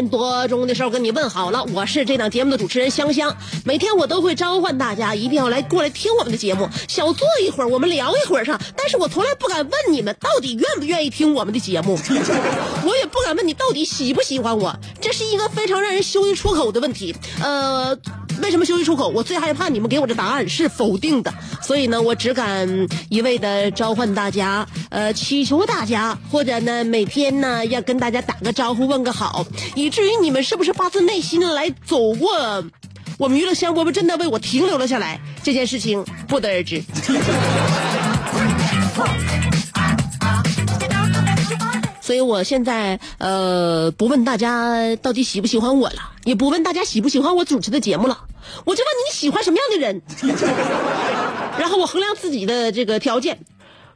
点多钟的时候跟你问好了，我是这档节目的主持人香香。每天我都会召唤大家一定要来过来听我们的节目，小坐一会儿，我们聊一会儿上。但是我从来不敢问你们到底愿不愿意听我们的节目，我也不敢问你到底喜不喜欢我，这是一个非常让人羞于出口的问题。呃。为什么羞于出口？我最害怕你们给我的答案是否定的，所以呢，我只敢一味的召唤大家，呃，祈求大家，或者呢，每天呢要跟大家打个招呼，问个好，以至于你们是不是发自内心的来走过我们娱乐香饽饽，真的为我停留了下来，这件事情不得而知。所以我现在呃不问大家到底喜不喜欢我了，也不问大家喜不喜欢我主持的节目了，我就问你你喜欢什么样的人，然后我衡量自己的这个条件，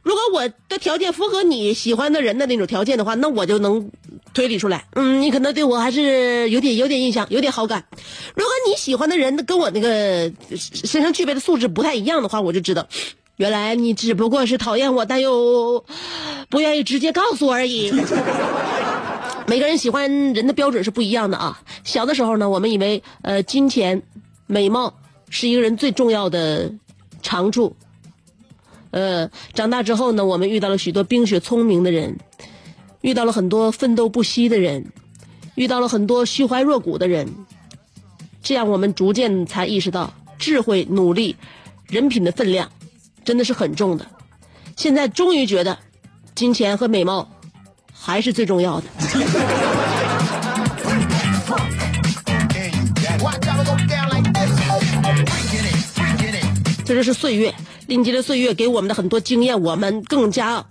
如果我的条件符合你喜欢的人的那种条件的话，那我就能推理出来，嗯，你可能对我还是有点有点印象，有点好感。如果你喜欢的人跟我那个身上具备的素质不太一样的话，我就知道。原来你只不过是讨厌我，但又不愿意直接告诉我而已。每个人喜欢人的标准是不一样的啊。小的时候呢，我们以为呃金钱、美貌是一个人最重要的长处。呃，长大之后呢，我们遇到了许多冰雪聪明的人，遇到了很多奋斗不息的人，遇到了很多虚怀若谷的人。这样，我们逐渐才意识到，智慧、努力、人品的分量。真的是很重的，现在终于觉得，金钱和美貌还是最重要的。这就是岁月，临界的岁月给我们的很多经验，我们更加，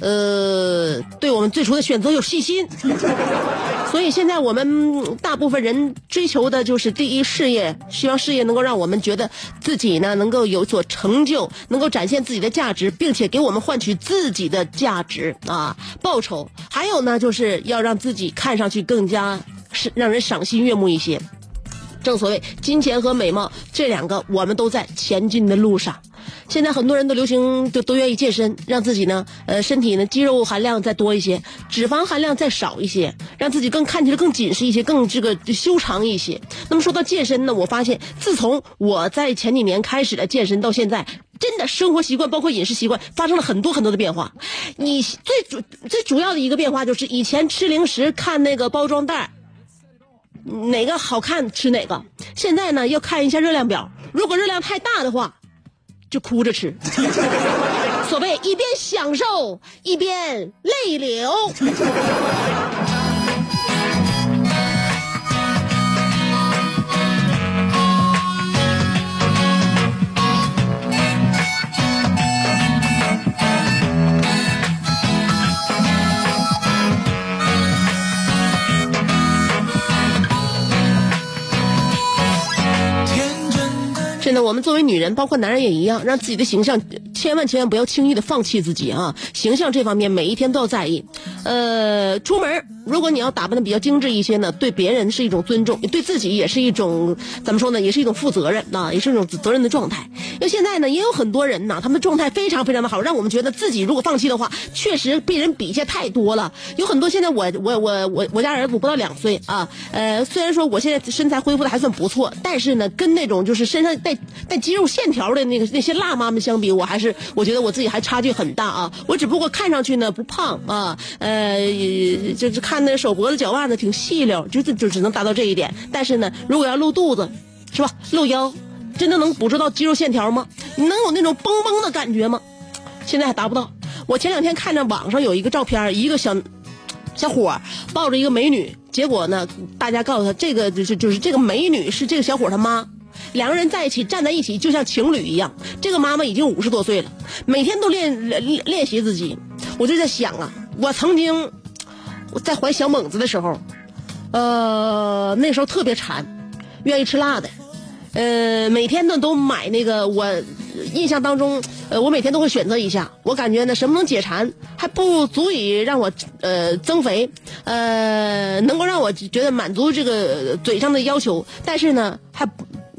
呃，对我们最初的选择有信心。所以现在我们大部分人追求的就是第一事业，希望事业能够让我们觉得自己呢能够有所成就，能够展现自己的价值，并且给我们换取自己的价值啊报酬。还有呢，就是要让自己看上去更加是让人赏心悦目一些。正所谓金钱和美貌这两个，我们都在前进的路上。现在很多人都流行，都都愿意健身，让自己呢，呃，身体呢肌肉含量再多一些，脂肪含量再少一些，让自己更看起来更紧实一些，更这个修长一些。那么说到健身呢，我发现自从我在前几年开始了健身到现在，真的生活习惯包括饮食习惯发生了很多很多的变化。你最主最主要的一个变化就是以前吃零食看那个包装袋。哪个好看吃哪个，现在呢要看一下热量表，如果热量太大的话，就哭着吃。所谓一边享受一边泪流。真的，我们作为女人，包括男人也一样，让自己的形象千万千万不要轻易的放弃自己啊！形象这方面每一天都要在意。呃，出门如果你要打扮的比较精致一些呢，对别人是一种尊重，对自己也是一种怎么说呢，也是一种负责任啊、也是一种责任的状态。因为现在呢，也有很多人呐，他们状态非常非常的好，让我们觉得自己如果放弃的话，确实被人比下太多了。有很多现在我我我我我家儿子不到两岁啊，呃，虽然说我现在身材恢复的还算不错，但是呢，跟那种就是身上带带肌肉线条的那个那些辣妈们相比，我还是我觉得我自己还差距很大啊。我只不过看上去呢不胖啊，呃，呃就是看那手脖子脚腕子挺细溜，就就只能达到这一点。但是呢，如果要露肚子，是吧？露腰，真的能捕捉到肌肉线条吗？你能有那种绷绷的感觉吗？现在还达不到。我前两天看着网上有一个照片，一个小小伙抱着一个美女，结果呢，大家告诉他，这个就是就是这个美女是这个小伙他妈，两个人在一起站在一起就像情侣一样。这个妈妈已经五十多岁了，每天都练练练习自己。我就在想啊，我曾经在怀小猛子的时候，呃，那时候特别馋，愿意吃辣的。呃，每天呢都买那个，我印象当中，呃，我每天都会选择一下。我感觉呢，什么能解馋，还不足以让我呃增肥，呃，能够让我觉得满足这个嘴上的要求，但是呢，还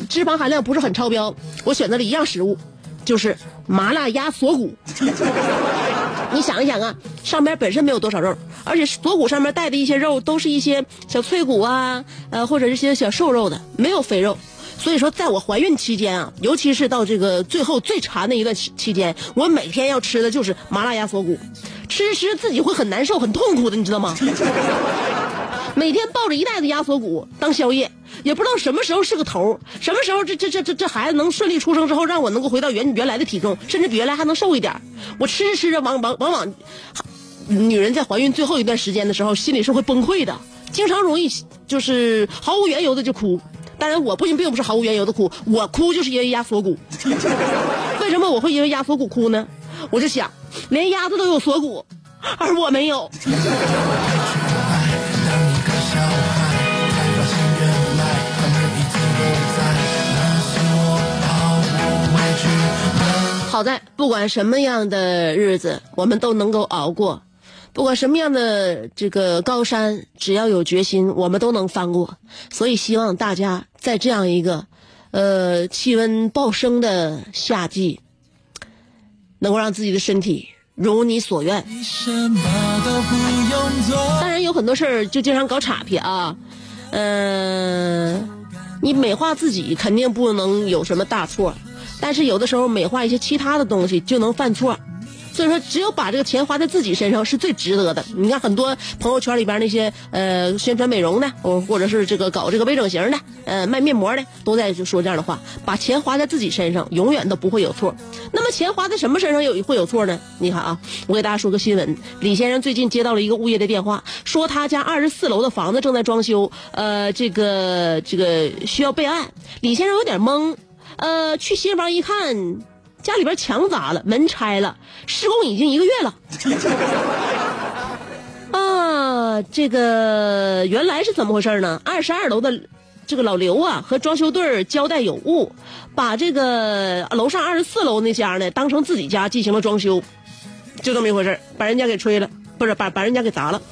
脂肪含量不是很超标。我选择了一样食物，就是麻辣鸭锁骨。你想一想啊，上边本身没有多少肉，而且锁骨上面带的一些肉都是一些小脆骨啊，呃，或者是一些小瘦肉的，没有肥肉。所以说，在我怀孕期间啊，尤其是到这个最后最馋的一段期期间，我每天要吃的就是麻辣鸭锁骨，吃吃自己会很难受、很痛苦的，你知道吗？每天抱着一袋子鸭锁骨当宵夜，也不知道什么时候是个头，什么时候这这这这这孩子能顺利出生之后，让我能够回到原原来的体重，甚至比原来还能瘦一点。我吃着吃着，往往往往，女人在怀孕最后一段时间的时候，心里是会崩溃的，经常容易就是毫无缘由的就哭。当然，我不并不是毫无缘由的哭，我哭就是因为鸭锁骨。为什么我会因为鸭锁骨哭呢？我就想，连鸭子都有锁骨，而我没有。好在，不管什么样的日子，我们都能够熬过；不管什么样的这个高山，只要有决心，我们都能翻过。所以，希望大家在这样一个，呃，气温暴升的夏季，能够让自己的身体如你所愿。当然，有很多事儿就经常搞岔劈啊，嗯、你美化自己肯定不能有什么大错。但是有的时候美化一些其他的东西就能犯错，所以说只有把这个钱花在自己身上是最值得的。你看很多朋友圈里边那些呃宣传美容的，或或者是这个搞这个微整形的，呃卖面膜的，都在就说这样的话：把钱花在自己身上，永远都不会有错。那么钱花在什么身上有会有错呢？你看啊，我给大家说个新闻：李先生最近接到了一个物业的电话，说他家二十四楼的房子正在装修，呃，这个这个需要备案。李先生有点懵。呃，去新房一看，家里边墙砸了，门拆了，施工已经一个月了。啊，这个原来是怎么回事呢？二十二楼的这个老刘啊，和装修队交代有误，把这个楼上二十四楼那家呢当成自己家进行了装修，就这么一回事把人家给吹了，不是把把人家给砸了。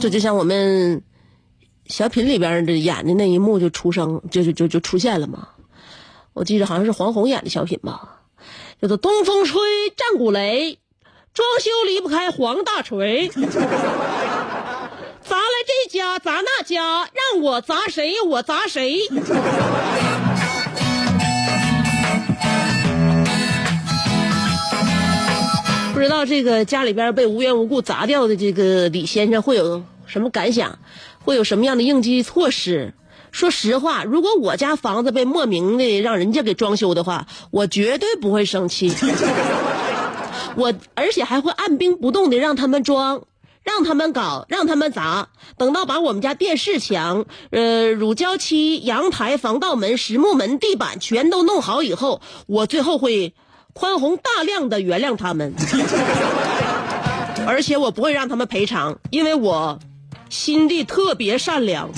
这就像我们。小品里边的演的那一幕就出生就就就就出现了嘛，我记得好像是黄宏演的小品吧，叫做东风吹，战鼓擂，装修离不开黄大锤，砸了这家砸那家，让我砸谁我砸谁。不知道这个家里边被无缘无故砸掉的这个李先生会有什么感想？会有什么样的应急措施？说实话，如果我家房子被莫名的让人家给装修的话，我绝对不会生气。我而且还会按兵不动的让他们装，让他们搞，让他们砸。等到把我们家电视墙、呃乳胶漆、阳台、防盗门、实木门、地板全都弄好以后，我最后会宽宏大量的原谅他们。而且我不会让他们赔偿，因为我。心地特别善良。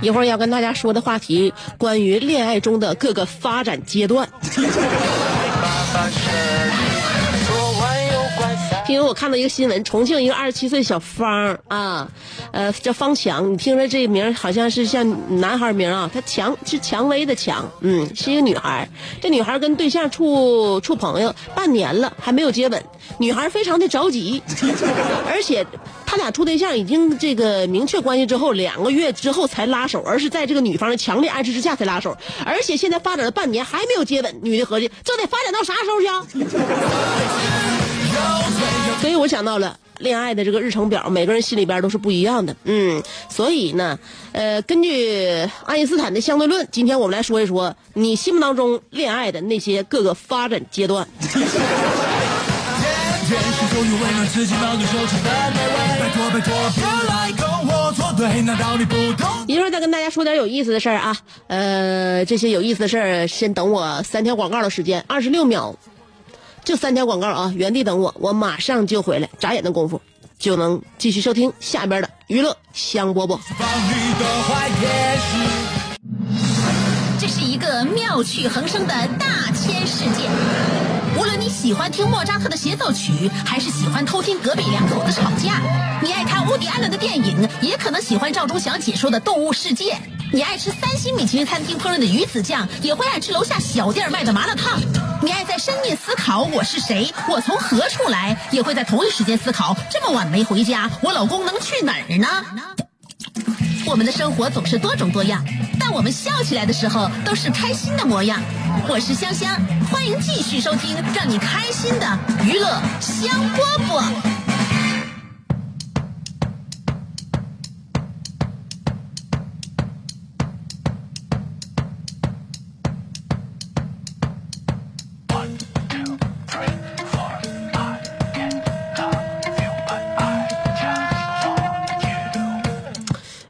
一会儿要跟大家说的话题，关于恋爱中的各个发展阶段。因为我看到一个新闻，重庆一个二十七岁小芳啊，呃，叫方强，你听着这名好像是像男孩名啊，她强是蔷薇的蔷，嗯，是一个女孩。这女孩跟对象处处朋友半年了，还没有接吻，女孩非常的着急，而且他俩处对象已经这个明确关系之后，两个月之后才拉手，而是在这个女方的强烈暗示之下才拉手，而且现在发展了半年还没有接吻，女的合计这得发展到啥时候去啊？所以我想到了恋爱的这个日程表，每个人心里边都是不一样的。嗯，所以呢，呃，根据爱因斯坦的相对论，今天我们来说一说你心目当中恋爱的那些各个发展阶段。一会儿再跟大家说点有意思的事儿啊，呃，这些有意思的事儿先等我三条广告的时间，二十六秒。就三条广告啊，原地等我，我马上就回来，眨眼的功夫就能继续收听下边的娱乐香饽饽。这是一个妙趣横生的大千世界，喜欢听莫扎特的协奏曲，还是喜欢偷听隔壁两口子吵架，你爱看乌迪·艾伦的电影，也可能喜欢赵忠祥解说的《动物世界》，你爱吃三星米其林餐厅烹饪的鱼子酱，也会爱吃楼下小店卖的麻辣烫。你爱在深夜思考我是谁，我从何处来，也会在同一时间思考这么晚没回家，我老公能去哪儿呢？我们的生活总是多种多样，但我们笑起来的时候都是开心的模样。我是香香，欢迎继续收听让你开心的娱乐香饽饽。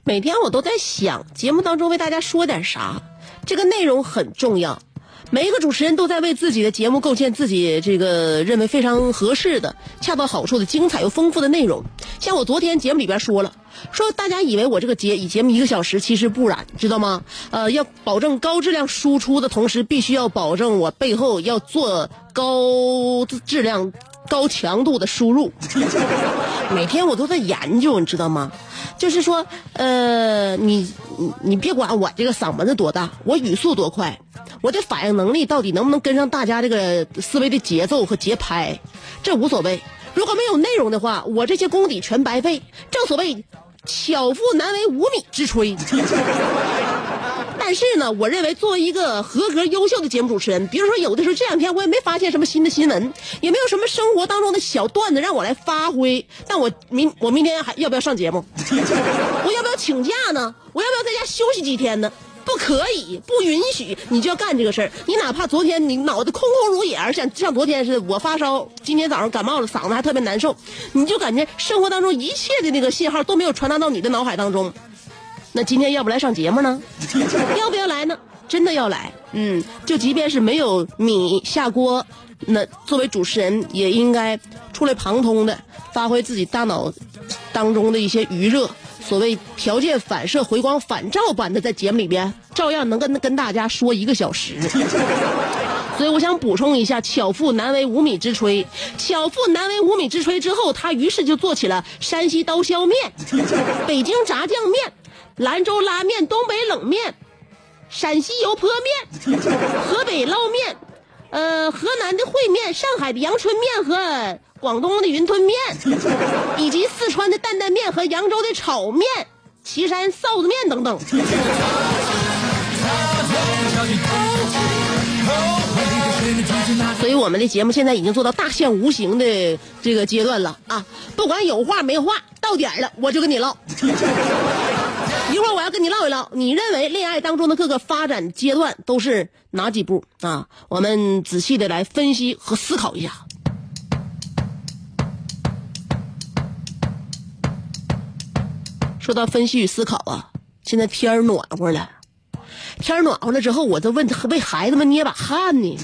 每天我都在想，节目当中为大家说点啥，这个内容很重要。每一个主持人都在为自己的节目构建自己这个认为非常合适的、恰到好处的、精彩又丰富的内容。像我昨天节目里边说了，说大家以为我这个节以节目一个小时，其实不然，知道吗？呃，要保证高质量输出的同时，必须要保证我背后要做高质量、高强度的输入。每天我都在研究，你知道吗？就是说，呃，你你别管我这个嗓门子多大，我语速多快，我的反应能力到底能不能跟上大家这个思维的节奏和节拍，这无所谓。如果没有内容的话，我这些功底全白费。正所谓，巧妇难为无米之炊。但是呢，我认为作为一个合格优秀的节目主持人，比如说有的时候这两天我也没发现什么新的新闻，也没有什么生活当中的小段子让我来发挥。但我明 我明天还要不要上节目？我要不要请假呢？我要不要在家休息几天呢？不可以，不允许，你就要干这个事儿。你哪怕昨天你脑子空空如也，像像昨天似的，我发烧，今天早上感冒了，嗓子还特别难受，你就感觉生活当中一切的那个信号都没有传达到你的脑海当中。那今天要不来上节目呢？要不要来呢？真的要来，嗯，就即便是没有米下锅，那作为主持人也应该出来旁通的，发挥自己大脑当中的一些余热，所谓条件反射、回光返照般的在节目里边，照样能跟跟大家说一个小时。所以我想补充一下，巧妇难为无米之炊。巧妇难为无米之炊之后，他于是就做起了山西刀削面、北京炸酱面。兰州拉面、东北冷面、陕西油泼面、河北捞面，呃，河南的烩面、上海的阳春面和广东的云吞面，以及四川的担担面和扬州的炒面、岐山臊子面等等。所以我们的节目现在已经做到大象无形的这个阶段了啊！不管有话没话，到点了我就跟你唠。一会儿我要跟你唠一唠，你认为恋爱当中的各个发展阶段都是哪几步啊？我们仔细的来分析和思考一下。说到分析与思考啊，现在天儿暖和了，天儿暖和了之后，我就问为孩子们捏把汗呢。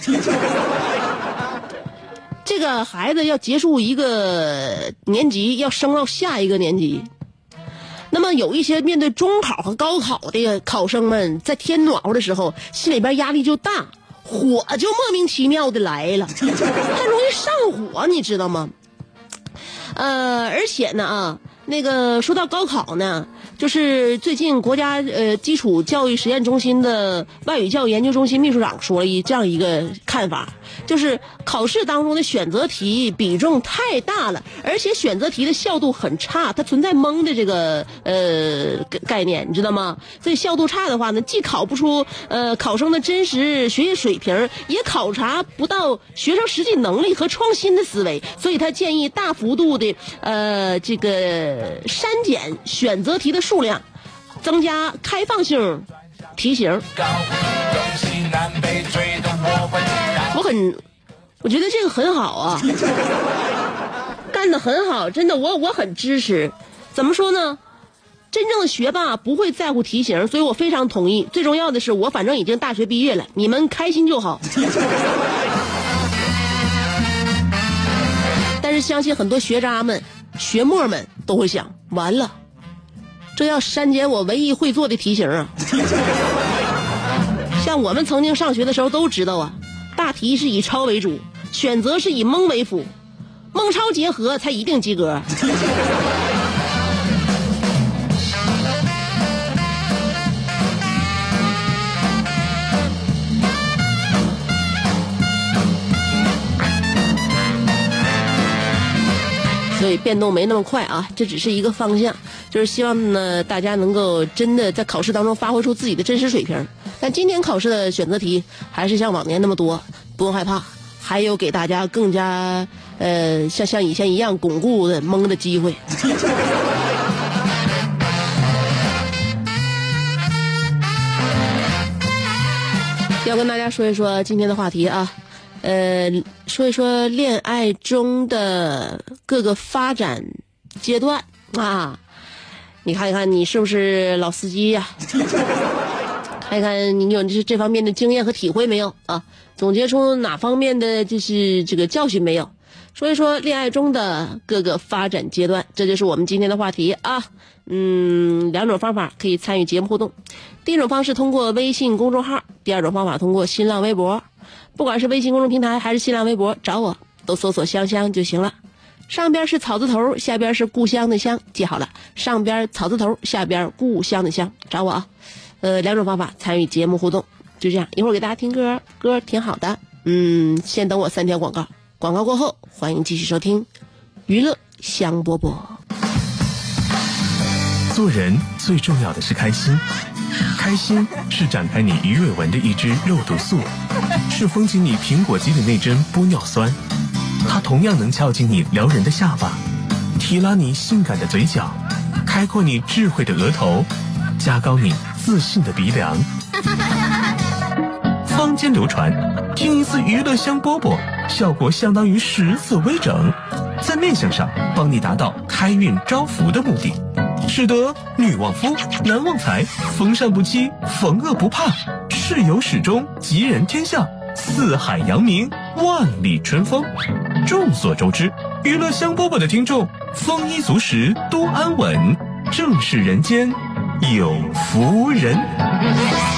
这个孩子要结束一个年级，要升到下一个年级。那么有一些面对中考和高考的考生们，在天暖和的时候，心里边压力就大，火就莫名其妙的来了，他容易上火，你知道吗？呃，而且呢啊，那个说到高考呢，就是最近国家呃基础教育实验中心的外语教育研究中心秘书长说了一这样一个看法，就是考试当中的选择题比重太大了，而且选择题的效度很差，它存在蒙的这个呃概念，你知道吗？所以效度差的话呢，既考不出呃考生的真实学习水平，也考察不到学生实际能力和创新的思维，所以他建议大幅度的呃这个删减选择题的数量，增加开放性题型。东西南北追的我会然我很，我觉得这个很好啊，干得很好，真的，我我很支持。怎么说呢？真正的学霸不会在乎题型，所以我非常同意。最重要的是，我反正已经大学毕业了，你们开心就好。但是相信很多学渣们、学沫们都会想：完了，这要删减我唯一会做的题型啊！像我们曾经上学的时候都知道啊，大题是以抄为主，选择是以蒙为辅，蒙抄结合才一定及格。所以变动没那么快啊，这只是一个方向，就是希望呢大家能够真的在考试当中发挥出自己的真实水平。但今天考试的选择题还是像往年那么多，不用害怕，还有给大家更加呃像像以前一样巩固的蒙的机会。要跟大家说一说今天的话题啊，呃，说一说恋爱中的各个发展阶段啊。你看一看，你是不是老司机呀、看看你有这这方面的经验和体会没有啊？总结出哪方面的就是这个教训没有？说一说恋爱中的各个发展阶段，这就是我们今天的话题啊。嗯，两种方法可以参与节目互动。第一种方式通过微信公众号，第二种方法通过新浪微博。不管是微信公众平台还是新浪微博，找我都搜索“香香”就行了。上边是草字头，下边是故乡的乡，记好了，上边草字头，下边故乡的乡，找我啊。呃，两种方法参与节目互动，就这样。一会儿给大家听歌，歌挺好的。嗯，先等我三条广告，广告过后欢迎继续收听娱乐香饽饽。做人最重要的是开心，开心是展开你鱼尾纹的一支肉毒素，是封紧你苹果肌的那针玻尿酸，它同样能翘起你撩人的下巴，提拉你性感的嘴角，开阔你智慧的额头，加高你自信的鼻梁。坊间流传，听一次娱乐香饽饽，效果相当于十次微整，在面相上帮你达到开运招福的目的，使得女旺夫，男旺财，逢善不欺，逢恶不怕，事有始终，吉人天下，四海扬名，万里春风。众所周知，娱乐香饽饽的听众丰衣足食，多安稳，正是人间有福人。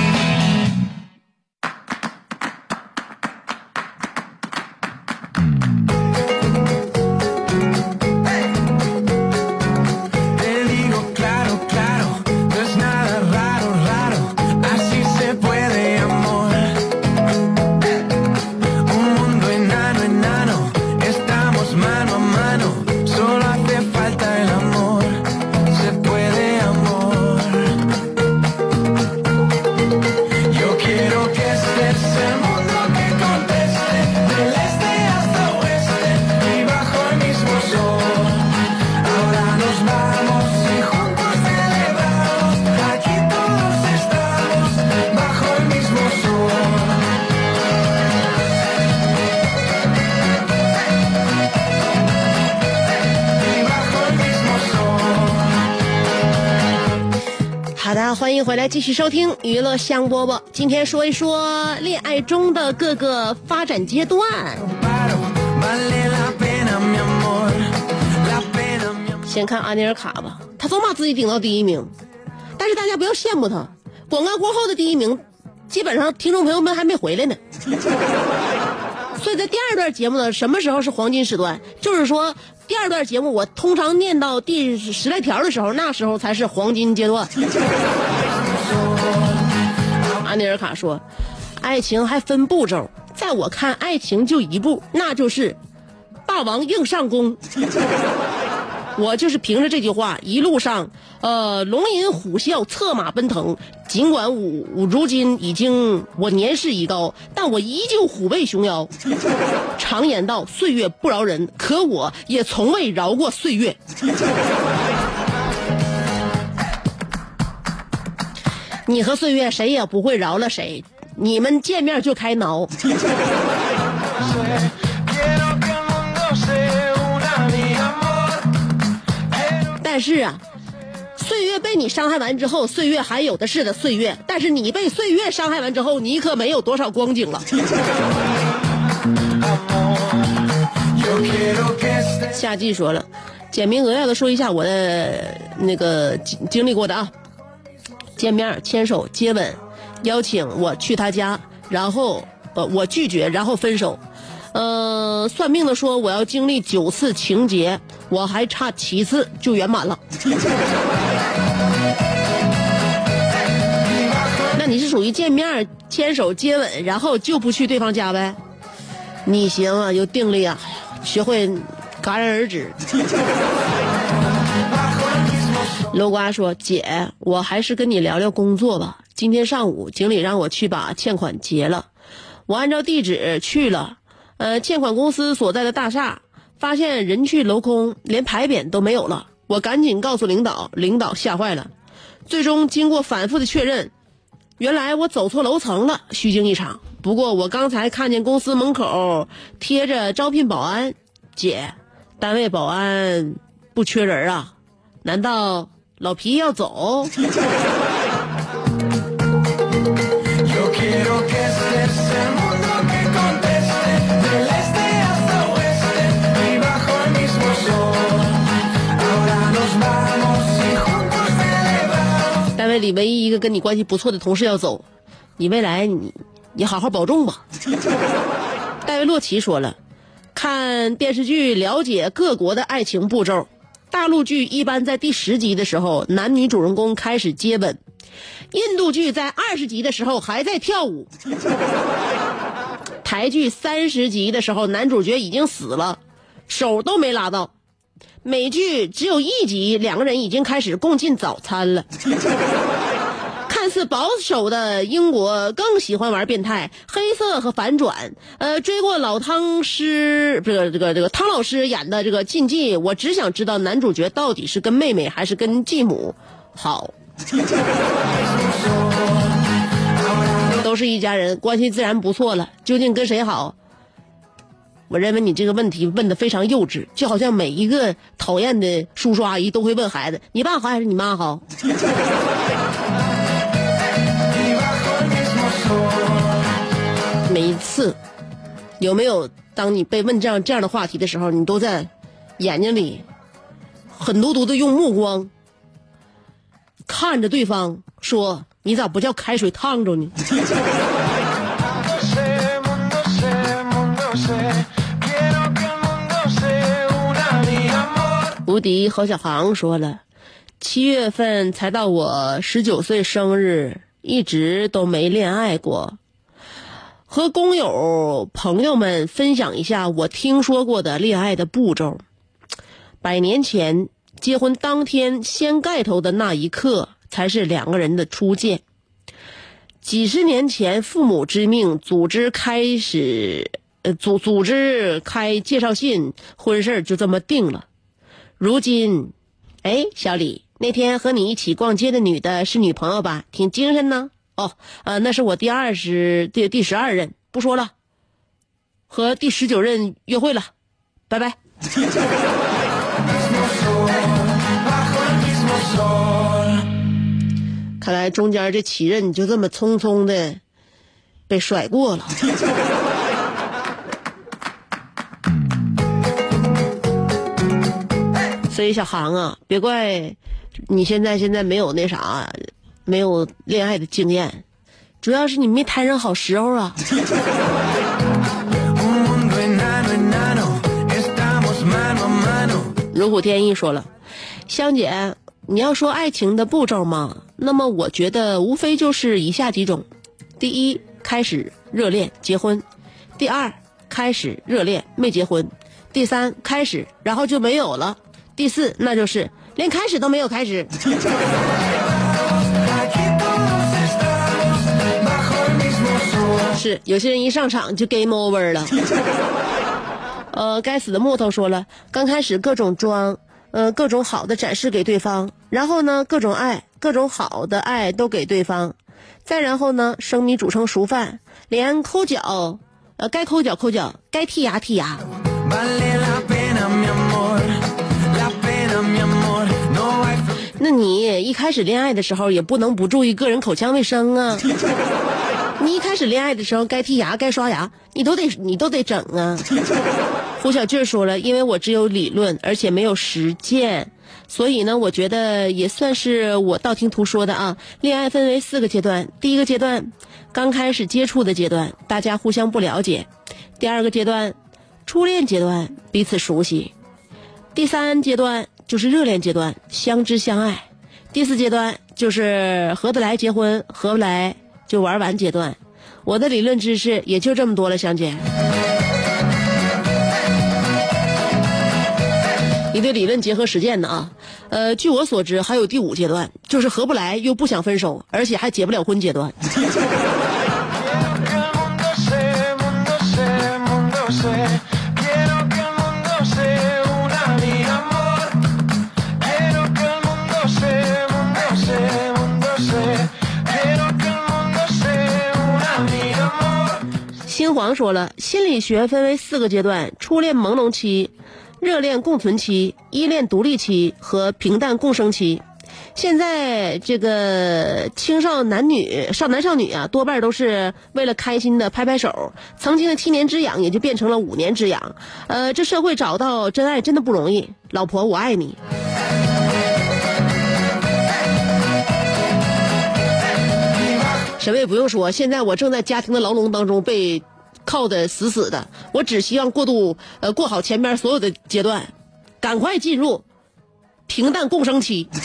欢迎回来，继续收听娱乐香饽饽。今天说一说恋爱中的各个发展阶段。先看阿尼尔卡吧，他总把自己顶到第一名，但是大家不要羡慕他。广告过后的第一名，基本上听众朋友们还没回来呢。所以在第二段节目呢，什么时候是黄金时段？就是说，第二段节目我通常念到第十来条的时候，那时候才是黄金阶段。安妮尔卡说：“爱情还分步骤，在我看，爱情就一步，那就是霸王硬上弓。”我就是凭着这句话，一路上，呃，龙吟虎啸，策马奔腾。尽管我我如今已经我年事已高，但我依旧虎背熊腰。常言道，岁月不饶人，可我也从未饶过岁月。你和岁月谁也不会饶了谁，你们见面就开挠。是啊，岁月被你伤害完之后，岁月还有的是的岁月。但是你被岁月伤害完之后，你可没有多少光景了。夏季说了，简明扼要的说一下我的那个经经历过的啊，见面、牵手、接吻，邀请我去他家，然后呃我拒绝，然后分手。呃，算命的说我要经历九次情劫，我还差七次就圆满了。那你是属于见面牵手接吻，然后就不去对方家呗？你行啊，有定力啊，学会戛然而止。楼瓜说：“姐，我还是跟你聊聊工作吧。今天上午经理让我去把欠款结了，我按照地址去了，呃，欠款公司所在的大厦，发现人去楼空，连牌匾都没有了。我赶紧告诉领导，领导吓坏了。最终经过反复的确认，原来我走错楼层了，虚惊一场。不过我刚才看见公司门口贴着招聘保安，姐，单位保安不缺人啊？难道老皮要走？唯一一个跟你关系不错的同事要走，你未来你你好好保重吧。戴维洛奇说了，看电视剧了解各国的爱情步骤。大陆剧一般在第十集的时候，男女主人公开始接吻；印度剧在二十集的时候还在跳舞；台剧三十集的时候，男主角已经死了，手都没拉到；美剧只有一集，两个人已经开始共进早餐了。看似保守的英国更喜欢玩变态、黑色和反转。呃，追过老汤师，这个这个这个汤老师演的这个禁忌，我只想知道男主角到底是跟妹妹还是跟继母好。都是一家人，关系自然不错了。究竟跟谁好？我认为你这个问题问的非常幼稚，就好像每一个讨厌的叔叔阿姨都会问孩子：“你爸好还是你妈好？” 每一次，有没有当你被问这样这样的话题的时候，你都在眼睛里狠毒毒的用目光看着对方，说：“你咋不叫开水烫着呢 无敌何小航说了，七月份才到我十九岁生日，一直都没恋爱过。和工友朋友们分享一下我听说过的恋爱的步骤。百年前，结婚当天掀盖头的那一刻，才是两个人的初见。几十年前，父母之命，组织开始，呃，组组织开介绍信，婚事儿就这么定了。如今，哎，小李，那天和你一起逛街的女的是女朋友吧？挺精神呢。哦，呃，那是我第二十第第十二任，不说了，和第十九任约会了，拜拜。看来中间这七任就这么匆匆的被甩过了。所以小航啊，别怪你现在现在没有那啥，没有恋爱的经验，主要是你没摊上好时候啊。如虎添翼说了，香姐，你要说爱情的步骤嘛，那么我觉得无非就是以下几种：第一，开始热恋结婚；第二，开始热恋没结婚；第三，开始然后就没有了；第四，那就是连开始都没有开始。是有些人一上场就 game over 了。呃，该死的木头说了，刚开始各种装，呃，各种好的展示给对方，然后呢，各种爱，各种好的爱都给对方，再然后呢，生米煮成熟饭，连抠脚，呃，该抠脚抠脚，该剔牙剔牙。那你一开始恋爱的时候也不能不注意个人口腔卫生啊。你一开始恋爱的时候，该剔牙、该刷牙，你都得你都得整啊。胡小俊说了，因为我只有理论，而且没有实践，所以呢，我觉得也算是我道听途说的啊。恋爱分为四个阶段，第一个阶段，刚开始接触的阶段，大家互相不了解；第二个阶段，初恋阶段，彼此熟悉；第三阶段就是热恋阶段，相知相爱；第四阶段就是合得来结婚，合不来就玩完阶段。我的理论知识也就这么多了，香姐。你的理论结合实践呢啊，呃，据我所知，还有第五阶段，就是合不来又不想分手，而且还结不了婚阶段。说了，心理学分为四个阶段：初恋朦胧期、热恋共存期、依恋独立期和平淡共生期。现在这个青少男女、少男少女啊，多半都是为了开心的拍拍手，曾经的七年之痒也就变成了五年之痒。呃，这社会找到真爱真的不容易，老婆我爱你。什么也不用说，现在我正在家庭的牢笼当中被靠得死死的，我只希望过渡呃过好前边所有的阶段，赶快进入平淡共生期。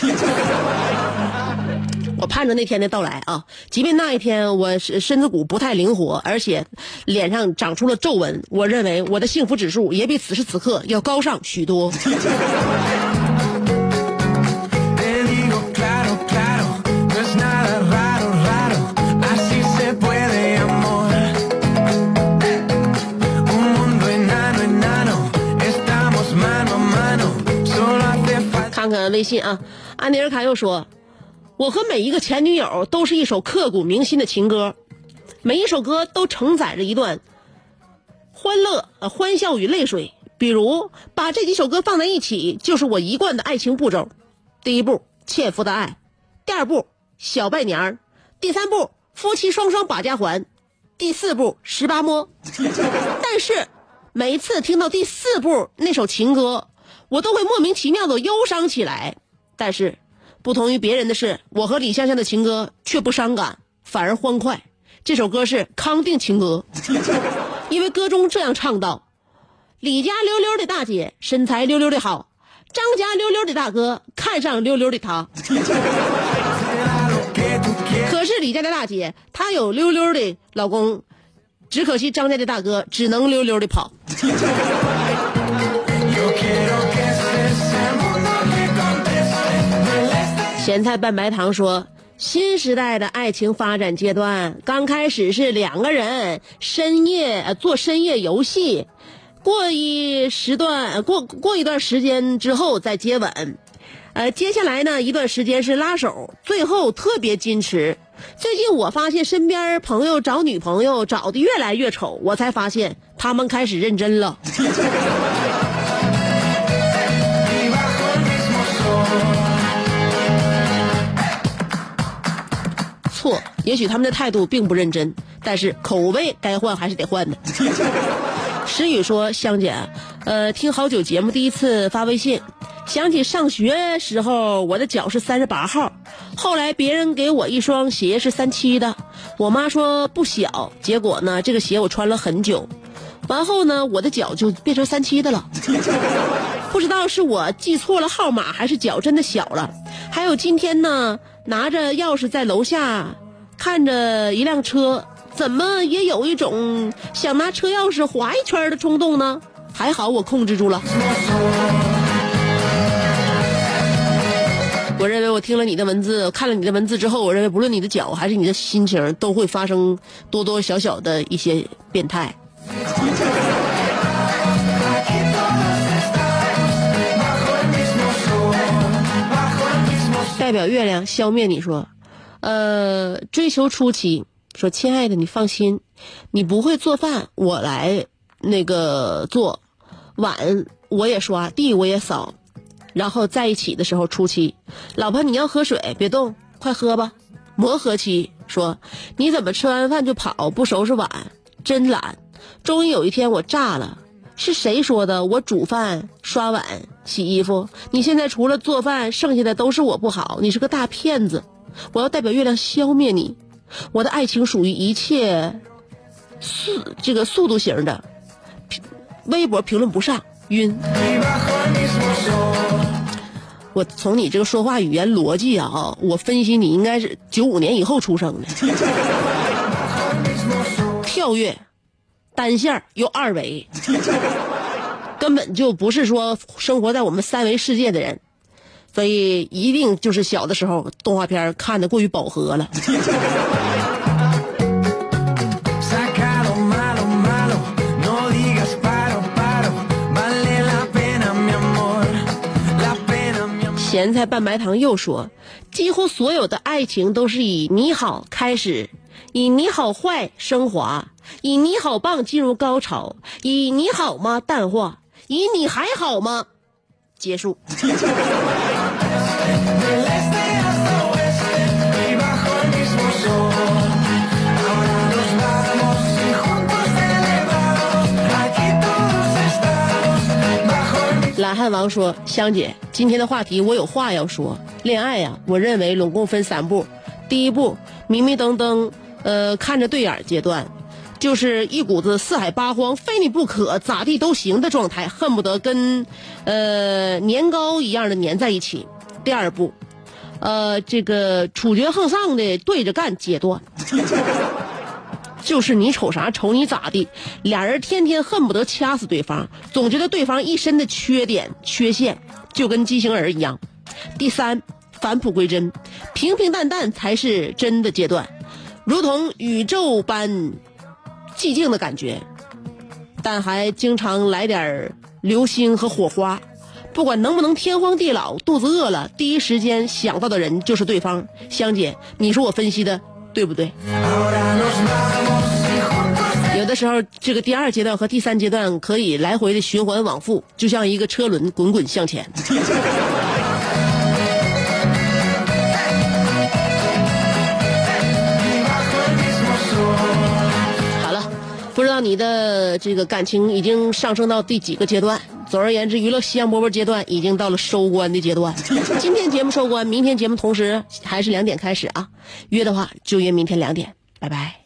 我盼着那天的到来啊！即便那一天我身身子骨不太灵活，而且脸上长出了皱纹，我认为我的幸福指数也比此时此刻要高上许多。微信啊，安妮尔卡又说：“我和每一个前女友都是一首刻骨铭心的情歌，每一首歌都承载着一段欢乐、呃欢笑与泪水。比如把这几首歌放在一起，就是我一贯的爱情步骤：第一步，纤夫的爱；第二步，小拜年儿；第三步，夫妻双双把家还；第四步，十八摸。但是每次听到第四部那首情歌，我都会莫名其妙的忧伤起来。但是不同于别人的是，我和李香香的情歌却不伤感，反而欢快。这首歌是《康定情歌》，因为歌中这样唱道：“李家溜溜的大姐身材溜溜的好，张家溜溜的大哥看上溜溜的她。可是李家的大姐她有溜溜的老公，只可惜张家的大哥只能溜溜的跑。咸菜拌白糖说，新时代的爱情发展阶段，刚开始是两个人深夜做深夜游戏，过一时段过过一段时间之后再接吻，呃，接下来呢一段时间是拉手，最后特别矜持。最近我发现身边朋友找女朋友找的越来越丑，我才发现他们开始认真了。错，也许他们的态度并不认真，但是口味该换还是得换的。石宇说：“香姐，呃，听好久节目第一次发微信，想起上学时候我的脚是三十八号，后来别人给我一双鞋是三七的，我妈说不小，结果呢这个鞋我穿了很久，完后呢我的脚就变成三七的了。不知道是我记错了号码，还是脚真的小了。还有今天呢，拿着钥匙在楼下看着一辆车，怎么也有一种想拿车钥匙划一圈的冲动呢？还好我控制住了。我认为我听了你的文字，看了你的文字之后，我认为不论你的脚还是你的心情，都会发生多多小小的一些变态。代表月亮消灭你说，呃，追求初期说，亲爱的，你放心，你不会做饭，我来那个做，碗我也刷，地我也扫，然后在一起的时候初期，老婆你要喝水别动，快喝吧。磨合期说：“你怎么吃完饭就跑，不收拾碗？真懒。”终于有一天我炸了，是谁说的？我煮饭、刷碗、洗衣服，你现在除了做饭，剩下的都是我不好，你是个大骗子！我要代表月亮消灭你！我的爱情属于一切速这个速度型的，微博评论不上，晕。我从你这个说话语言逻辑啊，我分析你应该是九五年以后出生的，跳跃，单线又二维，根本就不是说生活在我们三维世界的人，所以一定就是小的时候动画片看的过于饱和了。咸菜拌白糖又说，几乎所有的爱情都是以你好开始，以你好坏升华，以你好棒进入高潮，以你好吗淡化，以你还好吗结束。懒汉王说：“香姐，今天的话题我有话要说。恋爱呀、我认为拢共分三步。第一步，迷迷瞪瞪，呃，看着对眼阶段，就是一股子四海八荒，非你不可，咋地都行的状态，恨不得跟呃年糕一样的粘在一起。第二步，呃，这个处决横上的对着干阶段。”就是你瞅啥瞅你咋地，俩人天天恨不得掐死对方，总觉得对方一身的缺点缺陷，就跟畸形儿一样。第三，返璞归真，平平淡淡才是真的阶段，如同宇宙般寂静的感觉，但还经常来点流星和火花。不管能不能天荒地老，肚子饿了，第一时间想到的人就是对方。香姐，你说我分析的对不对？有的时候，这个第二阶段和第三阶段可以来回的循环往复，就像一个车轮滚滚向前。好了，不知道你的这个感情已经上升到第几个阶段？总而言之，娱乐香饽饽阶段已经到了收官的阶段。今天节目收官，明天节目同时还是两点开始啊。约的话就约明天两点，拜拜。